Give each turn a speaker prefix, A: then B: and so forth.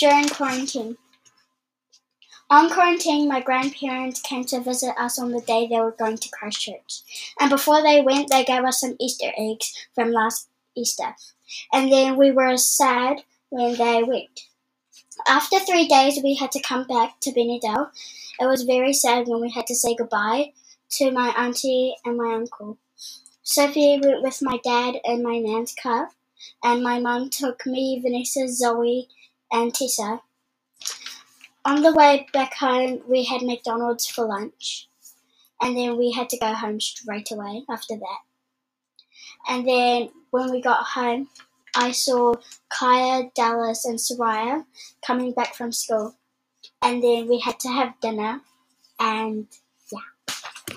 A: during quarantine. On quarantine, my grandparents came to visit us on the day they were going to Christchurch. And before they went, they gave us some Easter eggs from last Easter. And then we were sad when they went. After three days, we had to come back to Benidorm. It was very sad when we had to say goodbye to my auntie and my uncle. Sophie went with my dad in my nan's car, and my mum took me, Vanessa, Zoe, and Tessa. On the way back home, we had McDonald's for lunch, and then we had to go home straight away after that. And then when we got home, I saw Kaya, Dallas, and Soraya coming back from school. And then we had to have dinner, and